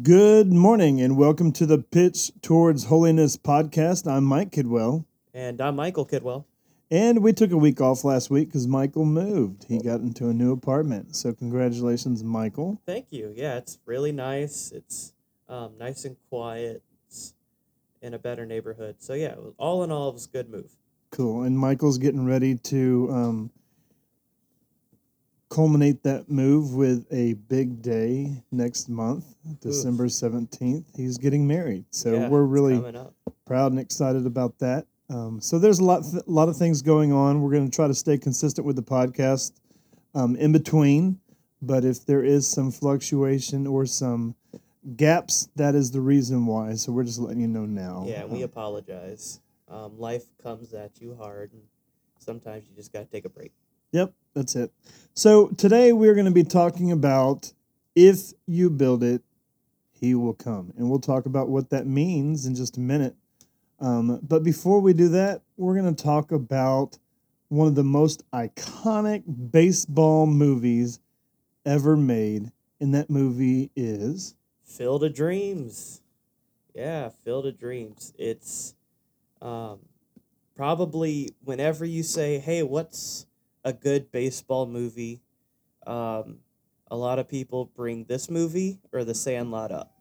Good morning and welcome to the Pitch Towards Holiness podcast. I'm Mike Kidwell. And I'm Michael Kidwell. And we took a week off last week because Michael moved. He got into a new apartment. So, congratulations, Michael. Thank you. Yeah, it's really nice. It's um, nice and quiet. It's in a better neighborhood. So, yeah, all in all, it was a good move. Cool. And Michael's getting ready to um, culminate that move with a big day next month, December 17th. He's getting married. So Yeah, we're really proud and excited about that. Um, so there's a lot, th- lot of things going on. We're going to try to stay consistent with the podcast um, in between, but if there is some fluctuation or some gaps, that is the reason why. So we're just letting you know now. Yeah, we Um, apologize. Um, life comes at you hard, and sometimes you just got to take a break. Yep, that's it. So today we're going to be talking about if you build it, he will come. And we'll talk about what that means in just a minute. Um, but before we do that, we're going to talk about one of the most iconic baseball movies ever made. And that movie is Field of Dreams. Yeah, Field of Dreams. It's um, probably whenever you say, hey, what's a good baseball movie? Um, a lot of people bring this movie or The Sandlot up.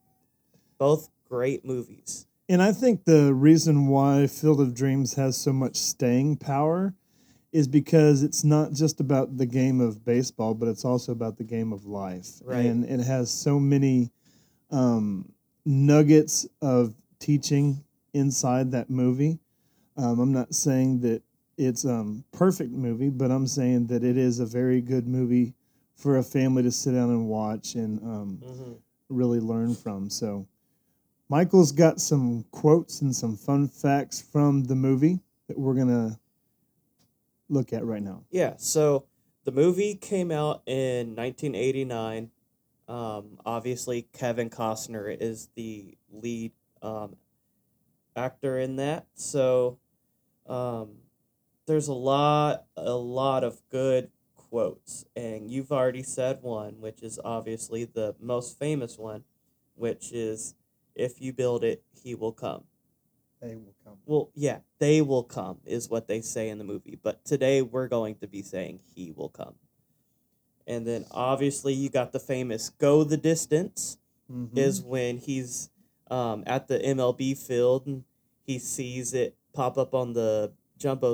Both great movies. And I think the reason why Field of Dreams has so much staying power is because it's not just about the game of baseball, but it's also about the game of life. Right. And it has so many um, nuggets of teaching inside that movie. Um, I'm not saying that it's a um, perfect movie, but I'm saying that it is a very good movie for a family to sit down and watch and um, hmm really learn from. So, Michael's got some quotes and some fun facts from the movie that we're gonna look at right now. Yeah, so the movie came out in 1989. Um, obviously, Kevin Costner is the lead um, actor in that. So um, there's a lot, a lot of good quotes, and you've already said one, which is obviously the most famous one, which is, "If you build it, he will come." They will come. Well, yeah, they will come is what they say in the movie. But today we're going to be saying he will come. And then obviously you got the famous go the distance Mhm. is when he's um, at the MLB field and he sees it pop up on the jumbo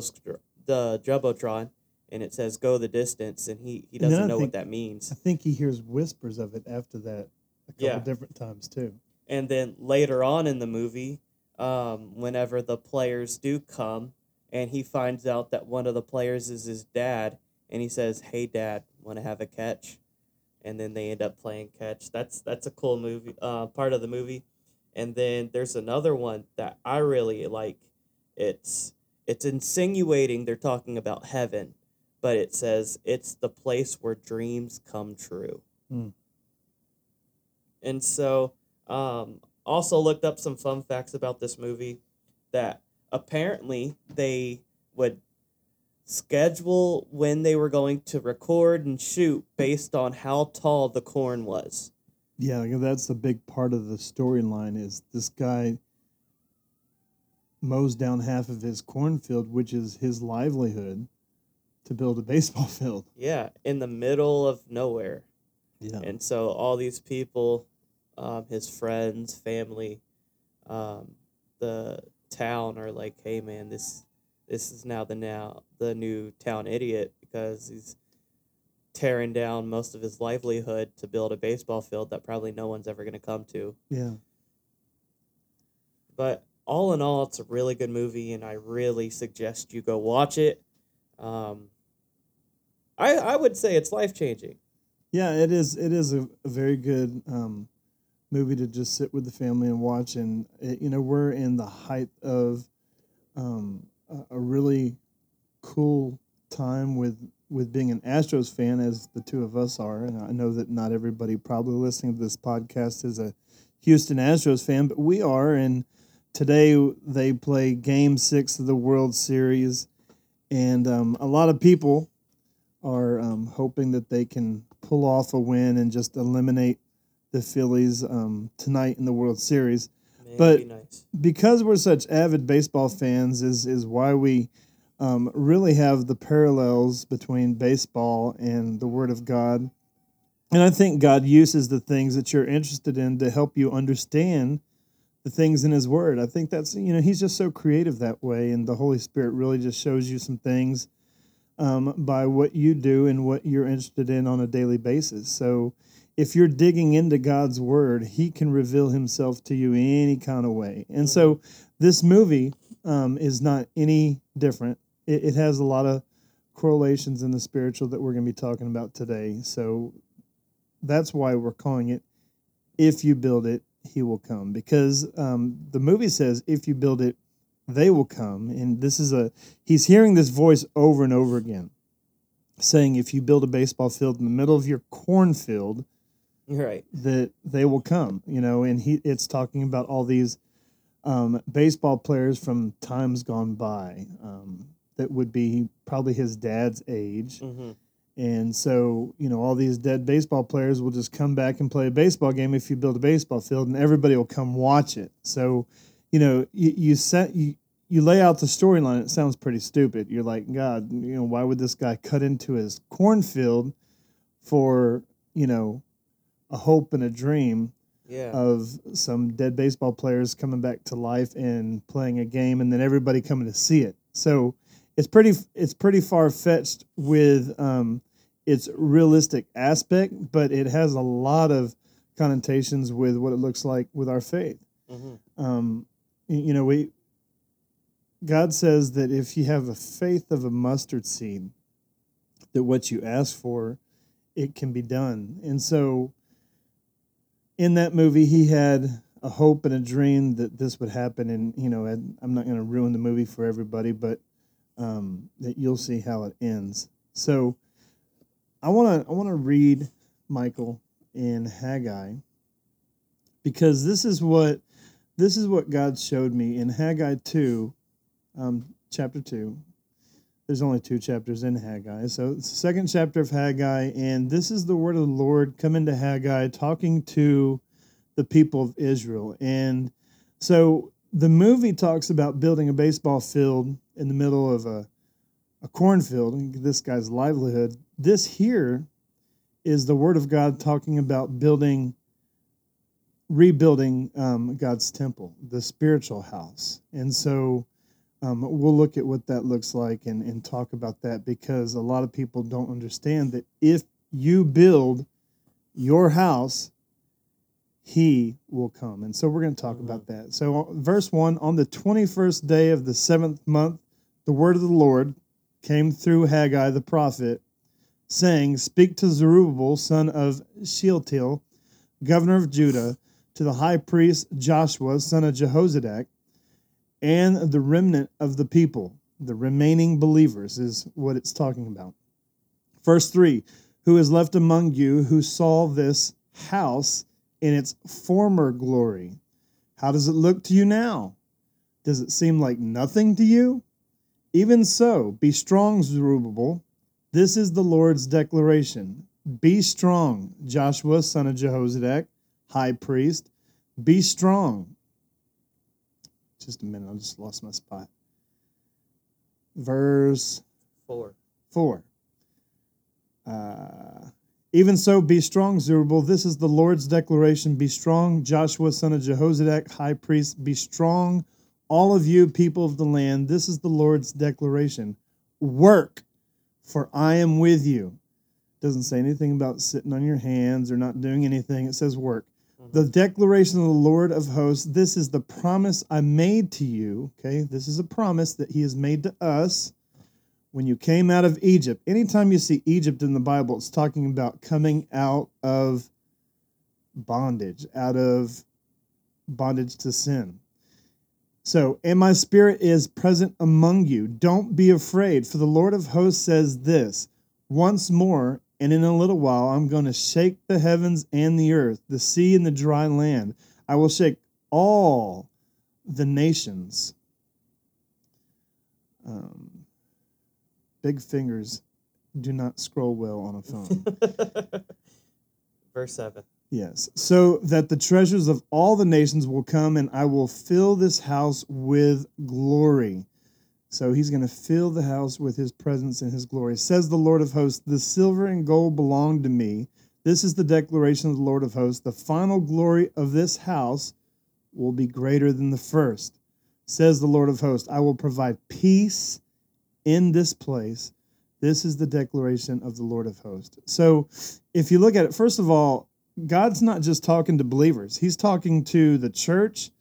the jumbotron and it says go the distance and he, he doesn't know think- what that means. I think he hears whispers of it after that a couple Yeah. different times too. And then later on in the movie, um, whenever the players do come, and he finds out that one of the players is his dad, and he says, "Hey, Dad, want to have a catch?" And then they end up playing catch. That's that's a cool movie, uh, part of the movie. And then there's another one that I really like. It's it's insinuating they're talking about heaven, but it says it's the place where dreams come true. Hmm. And so, um, also looked up some fun facts about this movie that apparently they would schedule when they were going to record and shoot based on how tall the corn was. Yeah, that's a big part of the storyline. Is this guy mows down half of his cornfield, which is his livelihood, to build a baseball field. Yeah, in the middle of nowhere. Yeah. And so all these people, um, his friends, family, um, the town are like, "Hey, man, this this is now the now the new town idiot because he's tearing down most of his livelihood to build a baseball field that probably no one's ever going to come to." Yeah. But all in all, it's a really good movie, and I really suggest you go watch it. Um, I I would say it's life changing. Yeah, it is. It is a, a very good um, movie to just sit with the family and watch. And it, you know, we're in the height of um, a, a really cool time with with being an Astros fan, as the two of us are. And I know that not everybody probably listening to this podcast is a Houston Astros fan, but we are. And today they play Game Six of the World Series, and um, a lot of people are um, hoping that they can pull off a win and just eliminate the Phillies um, tonight in the World Series. Man, But- nice. because we're such avid baseball fans is is why we um, really have the parallels between baseball and the Word of God. And I think God uses the things that you're interested in to help you understand the things in His Word. I think that's you know He's just so creative that way, and the Holy Spirit really just shows you some things um, by what you do and what you're interested in on a daily basis. So if you're digging into God's word, He can reveal Himself to you any kind of way. And so this movie um, is not any different. It, it has a lot of correlations in the spiritual that we're going to be talking about today. So that's why we're calling it "If You Build It, He Will Come," because um, the movie says, "If you build it, they will come." And this is a he's hearing this voice over and over again, saying, "If you build a baseball field in the middle of your cornfield." Right. that they will come you know and he it's talking about all these um, baseball players from times gone by um, that would be probably his dad's age hmm and so you know all these dead baseball players will just come back and play a baseball game if you build a baseball field and everybody will come watch it so you know you, you set you you lay out the storyline it sounds pretty stupid you're like god you know why would this guy cut into his cornfield for you know a hope and a dream Yeah. of some dead baseball players coming back to life and playing a game and then everybody coming to see it. So it's pretty it's pretty far fetched with um, its realistic aspect, but it has a lot of connotations with what it looks like with our faith. hmm Um, you know, we God says that if you have a faith of a mustard seed, that what you ask for, it can be done. And so in that movie, he had a hope and a dream that this would happen. And, you know, and I'm not going to ruin the movie for everybody, but um, that you'll see how it ends. So I want to I want to read Michael in Haggai because this is what this is what God showed me in Haggai 2, um, chapter 2. There's only two chapters in Haggai. So it's the second chapter of Haggai, and this is the word of the Lord coming to Haggai, talking to the people of Israel. And so the movie talks about building a baseball field in the middle of a, a cornfield, this guy's livelihood. This here is the word of God talking about building rebuilding um, God's temple, the spiritual house. And so um, we'll look at what that looks like and, and talk about that because a lot of people don't understand that if you build your house, he will come. And so we're going to talk about that. So, uh, verse 1 On the 21st day of the seventh month, the word of the Lord came through Haggai the prophet, saying, Speak to Zerubbabel, son of Shealtiel, governor of Judah, to the high priest Joshua, son of Jehozadak, and the remnant of the people, the remaining believers, is what it's talking about. Verse 3 Who is left among you who saw this house in its former glory? How does it look to you now? Does it seem like nothing to you? Even so, be strong, Zerubbabel. This is the Lord's declaration. Be strong, Joshua, son of Jehozadak, high priest. Be strong. Just a minute, I just lost my spot. Verse Four. 4. Uh, Even so, be strong, Zerubbabel. This is the Lord's declaration. Be strong, Joshua, son of Jehozadak, high priest. Be strong, all of you, people of the land. This is the Lord's declaration. Work, for I am with you. Doesn't say anything about sitting on your hands or not doing anything. It says work. Mm-hmm. The declaration of the Lord of hosts, this is the promise I made to you. Okay, this is a promise that he has made to us when you came out of Egypt. Anytime you see Egypt in the Bible, it's talking about coming out of bondage, out of bondage to sin. So, and my spirit is present among you. Don't be afraid, for the Lord of hosts says this once more, and in a little while, I'm going to shake the heavens and the earth, the sea and the dry land. I will shake all the nations. Um, big fingers do not scroll well on a phone. Verse seven. Yes. So that the treasures of all the nations will come and I will fill this house with glory. So he's going to fill the house with his presence and his glory. Says the Lord of hosts, the silver and gold belong to me. This is the declaration of the Lord of hosts. The final glory of this house will be greater than the first. Says the Lord of hosts, I will provide peace in this place. This is the declaration of the Lord of hosts. So if you look at it, first of all, God's not just talking to believers, He's talking to the church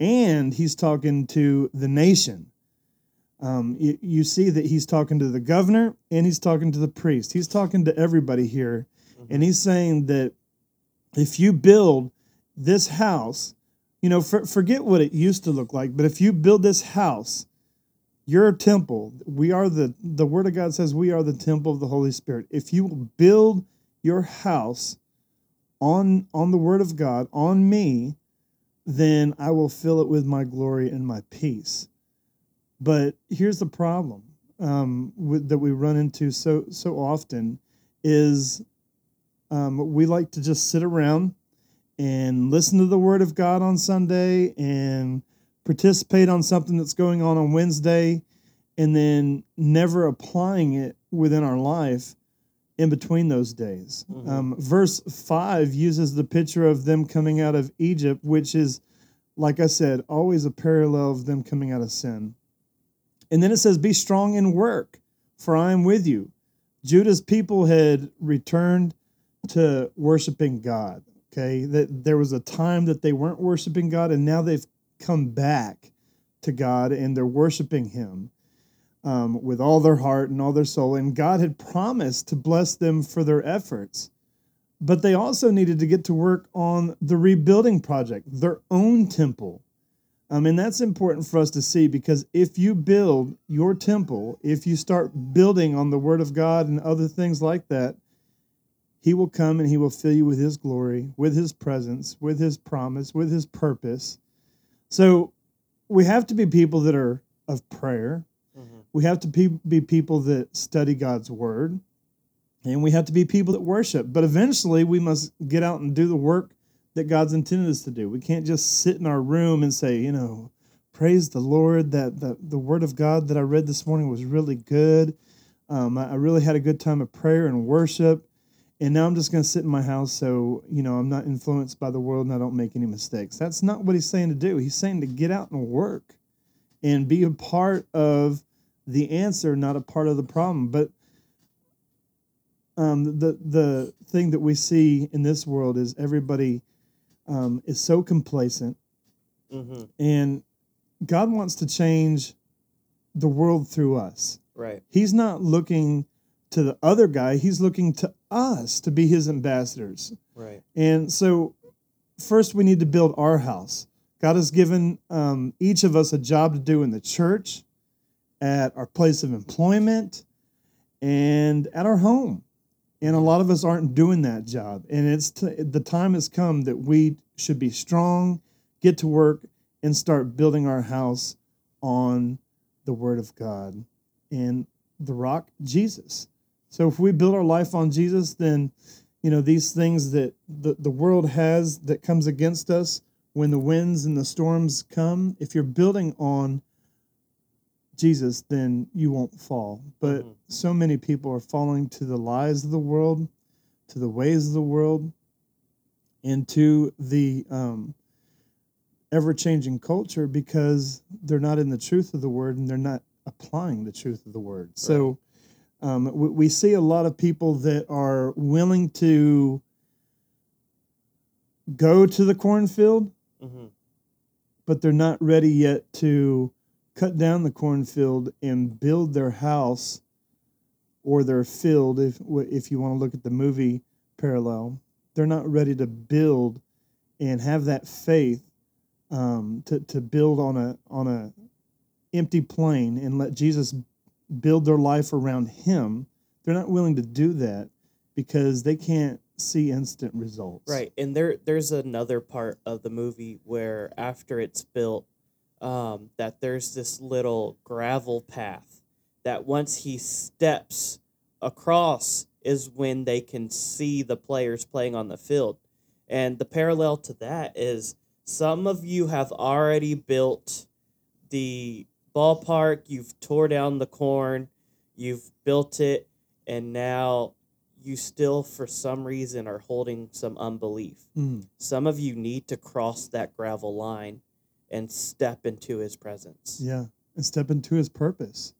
and He's talking to the nation. Um, you, you, see that He's talking to the governor and He's talking to the priest. He's talking to everybody here. Mm-hmm. And He's saying that if you build this house, you know, for, forget what it used to look like, but if you build this house, your temple, we are the, the Word of God says we are the temple of the Holy Spirit. If you will build your house, on on the word of God on me, then I will fill it with my glory and my peace. But here's the problem um, with, that we run into so so often is um, we like to just sit around and listen to the word of God on Sunday and participate on something that's going on on Wednesday and then never applying it within our life in between those days. Mm-hmm. Um, verse 5 uses the picture of them coming out of Egypt, which is, like I said, always a parallel of them coming out of sin. And then it says, Be strong in work, for I am with you. Judah's people had returned to worshiping God. Okay, that there was a time that they weren't worshiping God, and now they've come back to God and they're worshiping Him um, with all their heart and all their soul. And God had promised to bless them for their efforts. But they also needed to get to work on the rebuilding project, their own temple. Um, and that's important for us to see because if you build your temple, if you start building on the Word of God and other things like that, He will come and He will fill you with His glory, with His presence, with His promise, with His purpose. So we have to be people that are of prayer. We have to be, people that study God's word, and we have to be people that worship. But eventually, we must get out and do the work that God's intended us to do. We can't just sit in our room and say, you know, praise the Lord that the, the word of God that I read this morning was really good. Um, I really had a good time of prayer and worship. And now I'm just going to sit in my house so, you know, I'm not influenced by the world and I don't make any mistakes. That's not what he's saying to do. He's saying to get out and work and be a part of the answer, not a part of the problem. But um, the the thing that we see in this world is everybody um, is so complacent, mm-hmm. and God wants to change the world through us. Right. He's not looking to the other guy. He's looking to us to be His ambassadors. Right. And so, first we need to build our house. God has given um, each of us a job to do in the church, at our place of employment, and at our home. And a lot of us aren't doing that job. And it's t- the time has come that we should be strong, get to work, and start building our house on the Word of God and the rock, Jesus. So if we build our life on Jesus, then you know these things that the, the world has that comes against us when the winds and the storms come, if you're building on Jesus, then you won't fall. But mm-hmm. so many people are falling to the lies of the world, to the ways of the world, and to the um, ever changing culture because they're not in the truth of the word and they're not applying the truth of the word. Right. So um, we, we see a lot of people that are willing to go to the cornfield mm-hmm. but they're not ready yet to cut down the cornfield and build their house or their field. If if you want to look at the movie parallel, they're not ready to build and have that faith um, to to build on a on a empty plane and let Jesus build their life around Him. They're not willing to do that because they can't see instant results. Right. And there there's another part of the movie where after it's built um, that there's this little gravel path that once he steps across is when they can see the players playing on the field. And the parallel to that is some of you have already built the ballpark, you've tore down the corn, you've built it, and now you still, for some reason, are holding some unbelief. Mm. Some of you need to cross that gravel line and step into his presence. Yeah, and step into his purpose.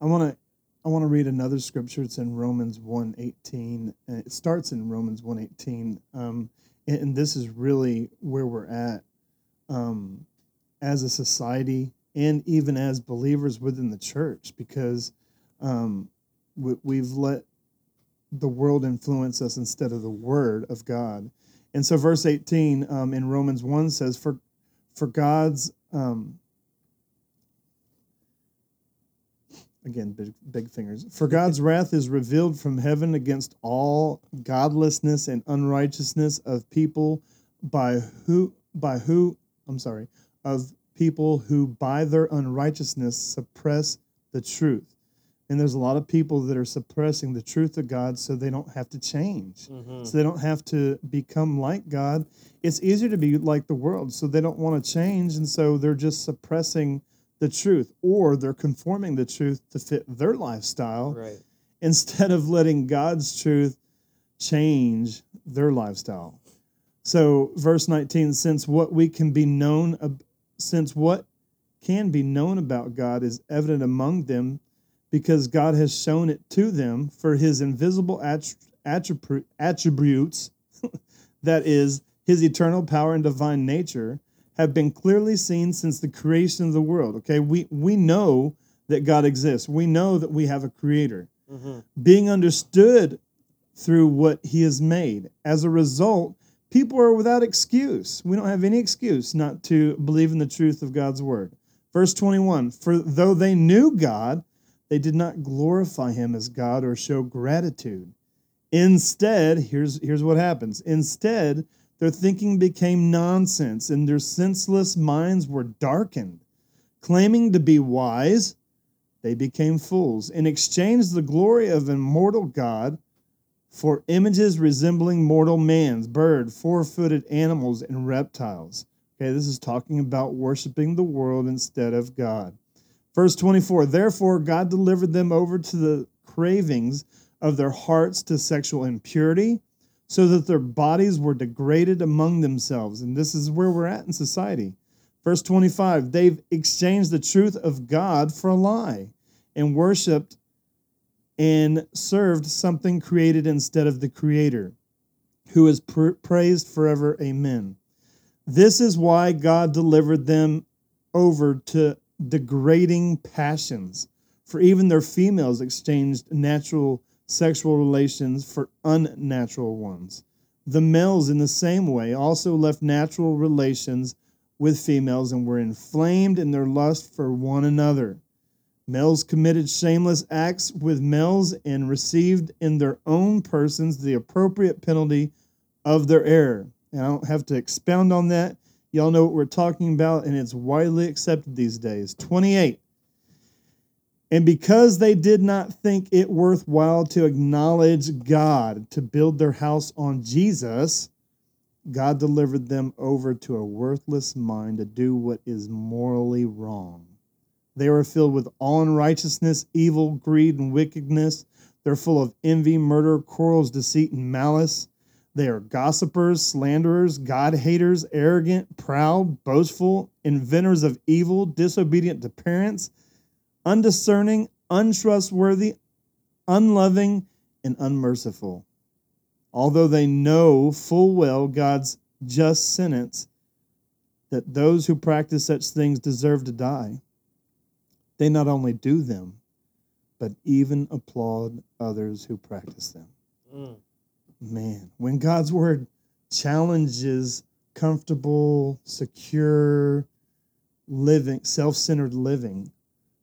I want to I want to read another scripture. It's in Romans 1:18. and It starts in Romans 1:18. Um, and, and this is really where we're at um, as a society and even as believers within the church because um, we, we've let the world influence us instead of the word of God. And so verse 18 um, in Romans 1 says, For for God's um, again big, big fingers. For god's wrath is revealed from heaven against all godlessness and unrighteousness of people by who by who i'm sorry of people who by their unrighteousness suppress the truth and there's a lot of people that are suppressing the truth of god so they don't have to change Mhm. so they don't have to become like God. It's easier to be like the world, so they don't want to change, and so they're just suppressing the truth, or they're conforming the truth to fit their lifestyle Right. instead of letting God's truth change their lifestyle. So, verse 19, since what we can be known, since what can be known about God is evident among them, because God has shown it to them, for his invisible attr- attribute, attributes, that is, his eternal power and divine nature, have been clearly seen since the creation of the world. Okay, we, we know that God exists, we know that we have a creator hmm being understood through what he has made. As a result, people are without excuse. We don't have any excuse not to believe in the truth of God's word. Verse 21 For though they knew God, they did not glorify him as God or show gratitude. Instead, here's, here's what happens. Instead, their thinking became nonsense and their senseless minds were darkened. Claiming to be wise, they became fools and exchanged the glory of immortal God for images resembling mortal man's, bird, four footed animals, and reptiles. Okay, this is talking about worshiping the world instead of God. Verse 24 Therefore, God delivered them over to the cravings of their hearts to sexual impurity, so that their bodies were degraded among themselves. And this is where we're at in society. Verse 25 They've exchanged the truth of God for a lie and worshiped and served something created instead of the Creator, who is pr- praised forever. Amen. This is why God delivered them over to degrading passions, for even their females exchanged natural sexual relations for unnatural ones. The males, in the same way, also left natural relations with females and were inflamed in their lust for one another. Males committed shameless acts with males and received in their own persons the appropriate penalty of their error. And I don't have to expound on that. Y'all know what we're talking about, and it's widely accepted these days. 28. And because they did not think it worthwhile to acknowledge God, to build their house on Jesus, God delivered them over to a worthless mind to do what is morally wrong. They were filled with all unrighteousness, evil, greed, and wickedness. They're full of envy, murder, quarrels, deceit, and malice. They are gossipers, slanderers, God haters, arrogant, proud, boastful, inventors of evil, disobedient to parents, undiscerning, untrustworthy, unloving, and unmerciful. Although they know full well God's just sentence that those who practice such things deserve to die, they not only do them, but even applaud others who practice them. Mm. Man, when God's word challenges comfortable, secure living, self centered living,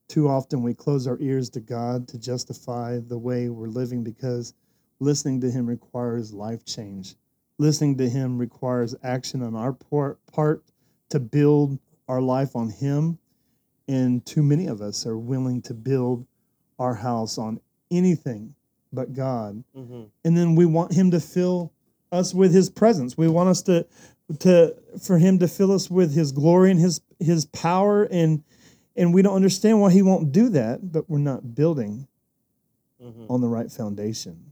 too often we close our ears to God to justify the way we're living because listening to Him requires life change. Listening to Him requires action on our part, part to build our life on Him. And too many of us are willing to build our house on anything but God hmm and then we want him to fill us with his presence. We want us to to for him to fill us with his glory and his his power and and we don't understand why he won't do that, but we're not building Mm-hmm. on the right foundation.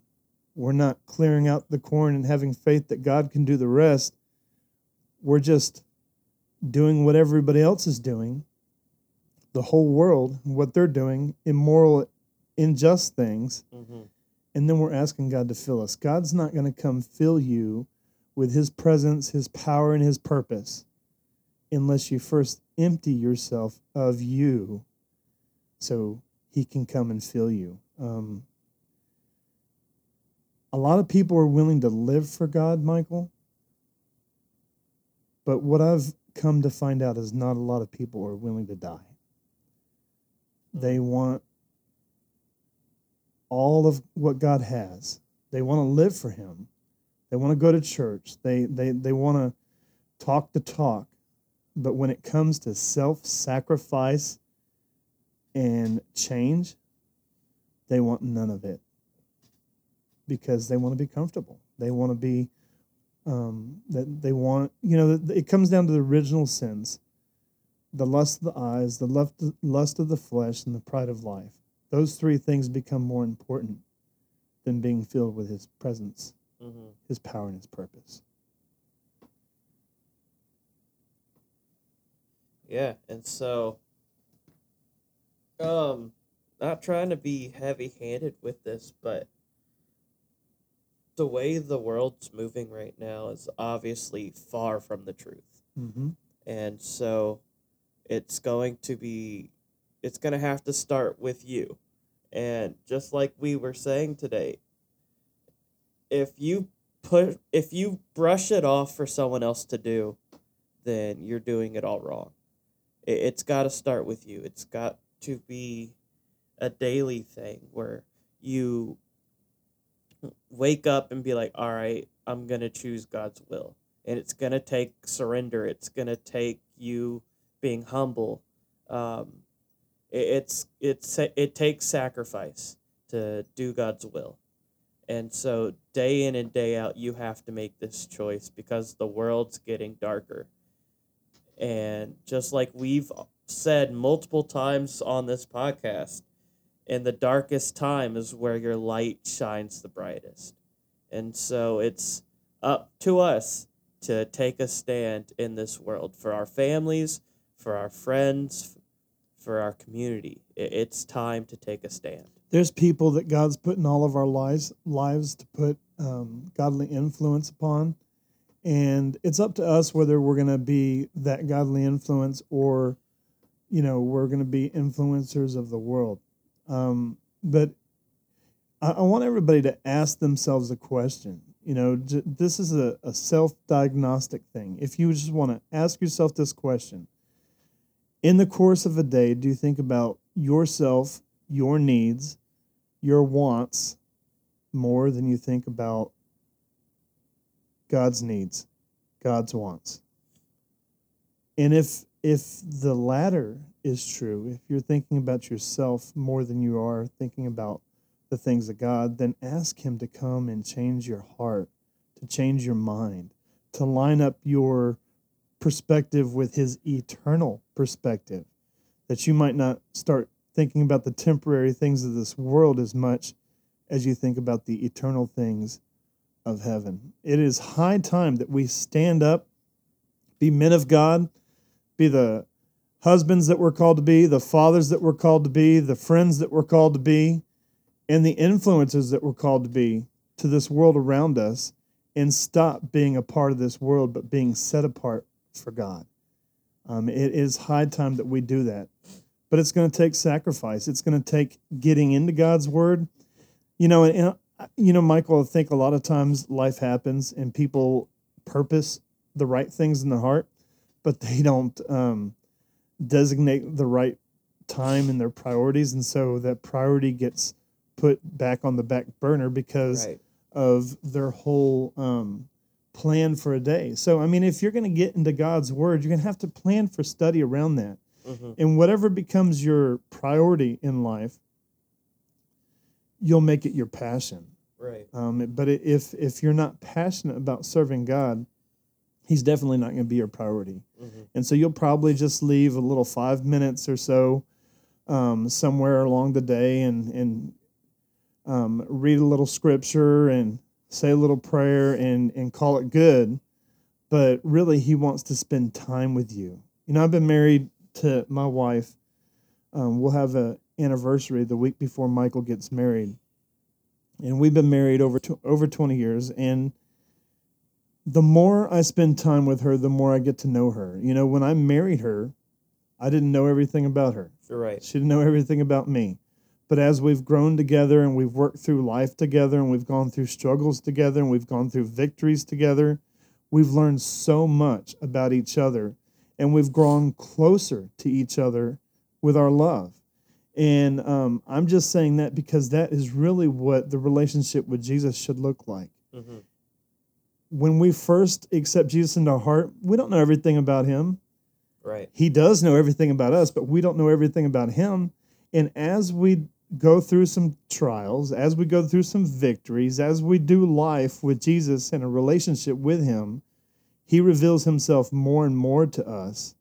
We're not clearing out the corn and having faith that God can do the rest. We're just doing what everybody else is doing. The whole world, what they're doing, immoral, unjust things. Mm-hmm. And then we're asking God to fill us. God's not going to come fill you with his presence, his power, and his purpose unless you first empty yourself of you so he can come and fill you. Um, a lot of people are willing to live for God, Michael. But what I've come to find out is not a lot of people are willing to die. They want all of what God has. They want to live for Him. They want to go to church. They they they want to talk the talk. But when it comes to self-sacrifice and change, they want none of it because they want to be comfortable. They want to be um, that they want. You know, it comes down to the original sins: the lust of the eyes, the lust of the flesh, and the pride of life. Those three things become more important than being filled with His presence, Mm-hmm. His power, and His purpose. Yeah, and so, um, not trying to be heavy-handed with this, but the way the world's moving right now is obviously far from the truth. Mm-hmm. And so it's going to be it's going to have to start with you. And just like we were saying today, if you put if you brush it off for someone else to do, then you're doing it all wrong. It, it's got to start with you. It's got to be a daily thing where you wake up and be like, "All right, I'm going to choose God's will." and it's gonna take surrender. It's gonna take you being humble. Um, it's it's it takes sacrifice to do God's will, and so day in and day out, you have to make this choice because the world's getting darker. And just like we've said multiple times on this podcast, in the darkest time is where your light shines the brightest. And so it's up to us to take a stand in this world for our families, for our friends, for our community. It's time to take a stand. There's people that God's put in all of our lives lives to put um, godly influence upon, and it's up to us whether we're going to be that godly influence or, you know, we're going to be influencers of the world. Um, but I, I want everybody to ask themselves a question. You know, this is a, a self diagnostic thing. If you just want to ask yourself this question in the course of a day, do you think about yourself, your needs, your wants more than you think about God's needs, God's wants? And if if the latter is true, if you're thinking about yourself more than you are thinking about the things of God, then ask Him to come and change your heart, to change your mind, to line up your perspective with His eternal perspective, that you might not start thinking about the temporary things of this world as much as you think about the eternal things of heaven. It is high time that we stand up, be men of God, be the husbands that we're called to be, the fathers that we're called to be, the friends that we're called to be, and the influences that we're called to be to this world around us and stop being a part of this world but being set apart for God. Um, it is high time that we do that. But it's going to take sacrifice. It's going to take getting into God's word. You know, and, and you know, Michael, I think a lot of times life happens and people purpose the right things in their heart, but they don't um, designate the right time and their priorities. And so that priority gets put back on the back burner because Right. of their whole um, plan for a day. So, I mean, if you're going to get into God's word, you're going to have to plan for study around that. hmm And whatever becomes your priority in life, you'll make it your passion. Right. Um, but if if you're not passionate about serving God, He's definitely not going to be your priority. Mm-hmm. And so you'll probably just leave a little five minutes or so um, somewhere along the day and and um, read a little scripture and say a little prayer and and call it good. But really, He wants to spend time with you. You know, I've been married to my wife. Um, we'll have a anniversary the week before Michael gets married, and we've been married over tw- over twenty years. And the more I spend time with her, the more I get to know her. You know, when I married her, I didn't know everything about her. you're Right. She didn't know everything about me. But as we've grown together and we've worked through life together and we've gone through struggles together and we've gone through victories together, we've learned so much about each other and we've grown closer to each other with our love. And um, I'm just saying that because that is really what the relationship with Jesus should look like Mm-hmm. when we first accept Jesus into our heart, we don't know everything about him. Right. He does know everything about us, but we don't know everything about him. And as we go through some trials, as we go through some victories, as we do life with Jesus and a relationship with him, he reveals himself more and more to us.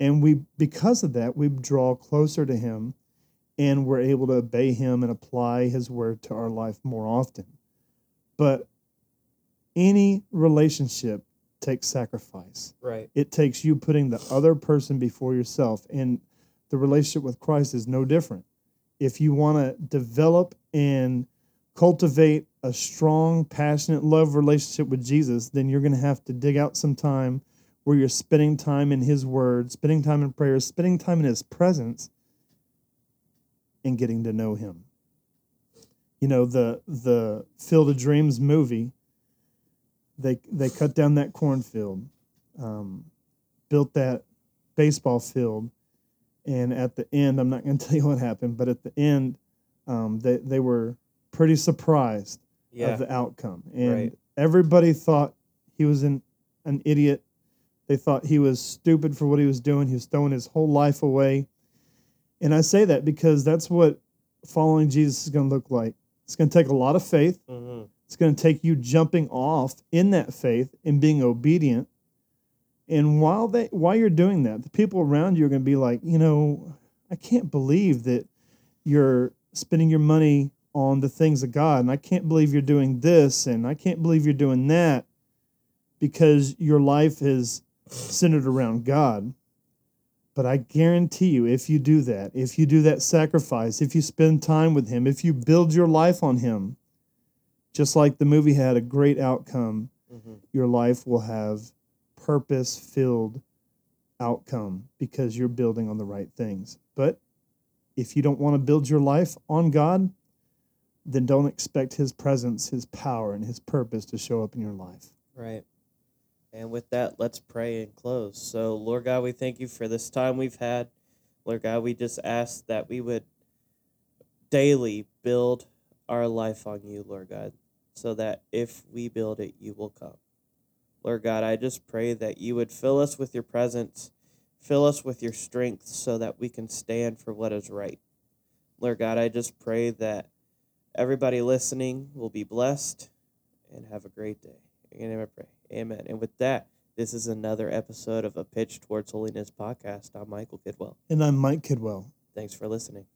And we because of that, we draw closer to him and we're able to obey him and apply his word to our life more often. But any relationship takes sacrifice. Right. It takes you putting the other person before yourself. And the relationship with Christ is no different. If you want to develop and cultivate a strong, passionate love relationship with Jesus, then you're going to have to dig out some time where you're spending time in His Word, spending time in prayer, spending time in His presence, and getting to know Him. You know the the Field of Dreams movie. They they cut down that cornfield, um, built that baseball field, and at the end, I'm not going to tell you what happened, but at the end, um, they they were pretty surprised Yeah. of the outcome. And Right. everybody thought he was an, an idiot. They thought he was stupid for what he was doing. He was throwing his whole life away. And I say that because that's what following Jesus is going to look like. It's going to take a lot of faith. mm-hmm. It's going to take you jumping off in that faith and being obedient. And while they while you're doing that, the people around you are going to be like, you know, I can't believe that you're spending your money on the things of God, and I can't believe you're doing this, and I can't believe you're doing that, because your life is centered around God. But I guarantee you, if you do that, if you do that sacrifice, if you spend time with Him, if you build your life on Him, just like the movie had a great outcome, Mm-hmm. your life will have purpose filled outcome because you're building on the right things. But if you don't want to build your life on God, then don't expect His presence, His power, and His purpose to show up in your life. Right. And with that, let's pray and close. So, Lord God, we thank you for this time we've had. Lord God, we just ask that we would daily build our life on you, Lord God, so that if we build it, you will come. Lord God, I just pray that you would fill us with your presence, fill us with your strength so that we can stand for what is right. Lord God, I just pray that everybody listening will be blessed and have a great day. In your name I pray. Amen. And with that, this is another episode of a Pitch Towards Holiness podcast. I'm Michael Kidwell. And I'm Mike Kidwell. Thanks for listening.